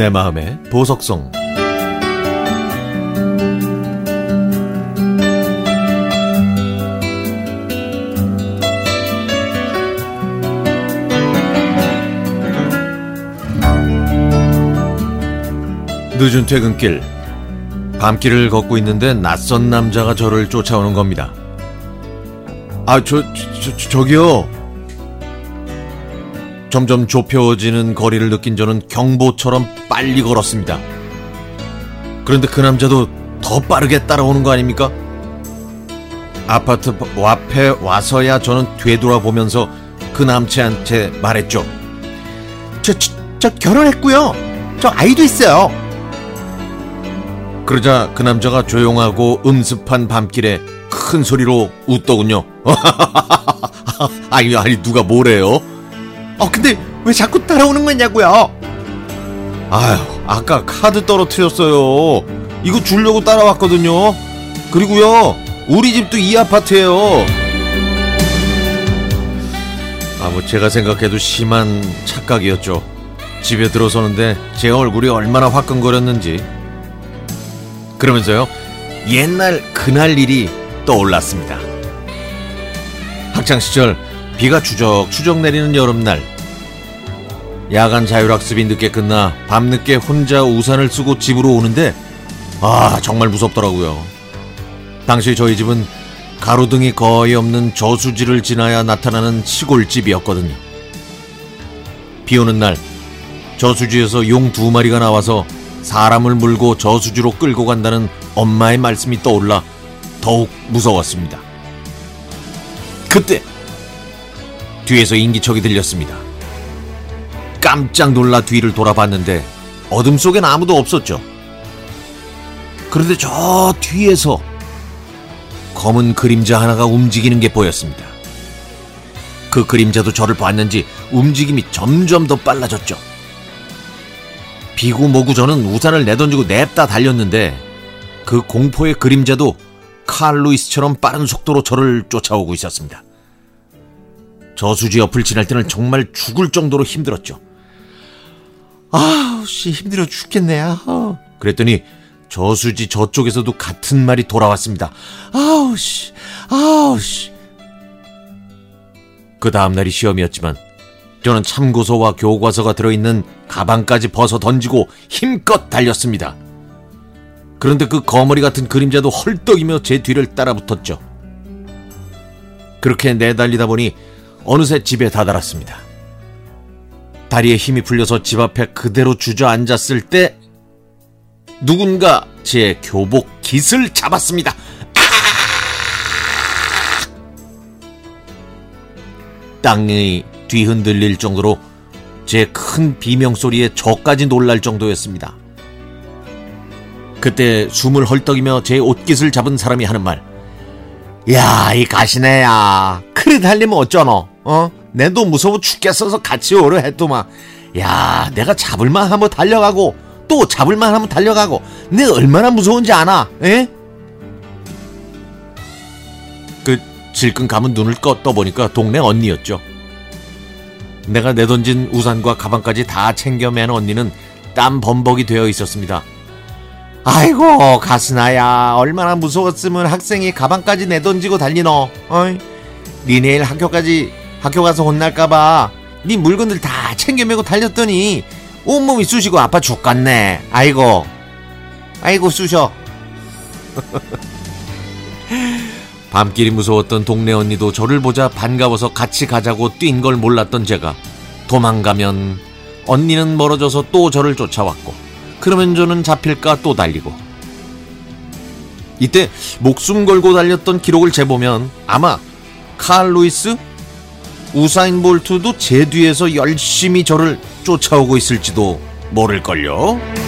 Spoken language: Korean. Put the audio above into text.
내 마음의 보석성 늦은 퇴근길 밤길을 걷고 있는데 낯선 남자가 저를 쫓아오는 겁니다. 아, 저, 저, 저 저기요. 점점 좁혀지는 거리를 느낀 저는 경보처럼 빨리 걸었습니다. 그런데 그 남자도 더 빠르게 따라오는 거 아닙니까? 아파트 앞에 와서야 저는 되돌아보면서 그 남자한테 말했죠. 저, 저, 저 결혼했고요. 저 아이도 있어요. 그러자 그 남자가 조용하고 음습한 밤길에 큰 소리로 웃더군요. 아니, 아니, 누가 뭐래요? 어, 근데 왜 자꾸 따라오는 거냐고요? 아휴, 아까 카드 떨어뜨렸어요. 이거 주려고 따라왔거든요. 그리고요, 우리 집도 이 아파트예요. 아, 뭐 제가 생각해도 심한 착각이었죠. 집에 들어서는데 제 얼굴이 얼마나 화끈거렸는지. 그러면서요, 옛날 그날 일이 떠올랐습니다. 학창 시절 비가 추적추적 내리는 여름날 야간 자율학습이 늦게 끝나 밤늦게 혼자 우산을 쓰고 집으로 오는데 아 정말 무섭더라고요. 당시 저희 집은 가로등이 거의 없는 저수지를 지나야 나타나는 시골집이었거든요. 비 오는 날 저수지에서 용 두 마리가 나와서 사람을 물고 저수지로 끌고 간다는 엄마의 말씀이 떠올라 더욱 무서웠습니다. 그때 뒤에서 인기척이 들렸습니다. 깜짝 놀라 뒤를 돌아봤는데 어둠 속엔 아무도 없었죠. 그런데 저 뒤에서 검은 그림자 하나가 움직이는 게 보였습니다. 그 그림자도 저를 봤는지 움직임이 점점 더 빨라졌죠. 비고 뭐고 저는 우산을 내던지고 냅다 달렸는데 그 공포의 그림자도 칼 루이스처럼 빠른 속도로 저를 쫓아오고 있었습니다. 저수지 옆을 지날 때는 정말 죽을 정도로 힘들었죠. 아우, 씨, 힘들어 죽겠네. 아 그랬더니 저수지 저쪽에서도 같은 말이 돌아왔습니다. 아우, 씨, 아우, 씨. 그 다음 날이 시험이었지만 저는 참고서와 교과서가 들어있는 가방까지 벗어 던지고 힘껏 달렸습니다. 그런데 그 거머리 같은 그림자도 헐떡이며 제 뒤를 따라붙었죠. 그렇게 내달리다 보니 어느새 집에 다다랐습니다. 다리에 힘이 풀려서 집 앞에 그대로 주저앉았을 때 누군가 제 교복 깃을 잡았습니다. 땅이 뒤흔들릴 정도로 제 큰 비명 소리에 저까지 놀랄 정도였습니다. 그때 숨을 헐떡이며 제 옷깃을 잡은 사람이 하는 말. 야, 이 가시네야. 그래 달리면 어쩌노? 어? 내도 무서워 죽겠어서 같이 오려 했더만. 야, 내가 잡을만 하면 달려가고, 또 잡을만 하면 달려가고, 내 얼마나 무서운지 아나? 에? 그 질끈 감은 눈을 꺼 떠보니까 동네 언니였죠. 내가 내던진 우산과 가방까지 다 챙겨 맨 언니는 땀 범벅이 되어 있었습니다. 아이고 가스나야 얼마나 무서웠으면 학생이 가방까지 내던지고 달리노 어이 니 내일 학교까지 학교 가서 혼날까봐 네 물건들 다 챙겨 메고 달렸더니 온몸이 쑤시고 아파 죽겠네. 아이고. 아이고 쑤셔. 밤길이 무서웠던 동네 언니도 저를 보자 반가워서 같이 가자고 뛴 걸 몰랐던 제가 도망가면 언니는 멀어져서 또 저를 쫓아왔고 그러면 저는 잡힐까 또 달리고. 이때 목숨 걸고 달렸던 기록을 재보면 아마 칼 루이스 우사인 볼트도 제 뒤에서 열심히 저를 쫓아오고 있을지도 모를걸요.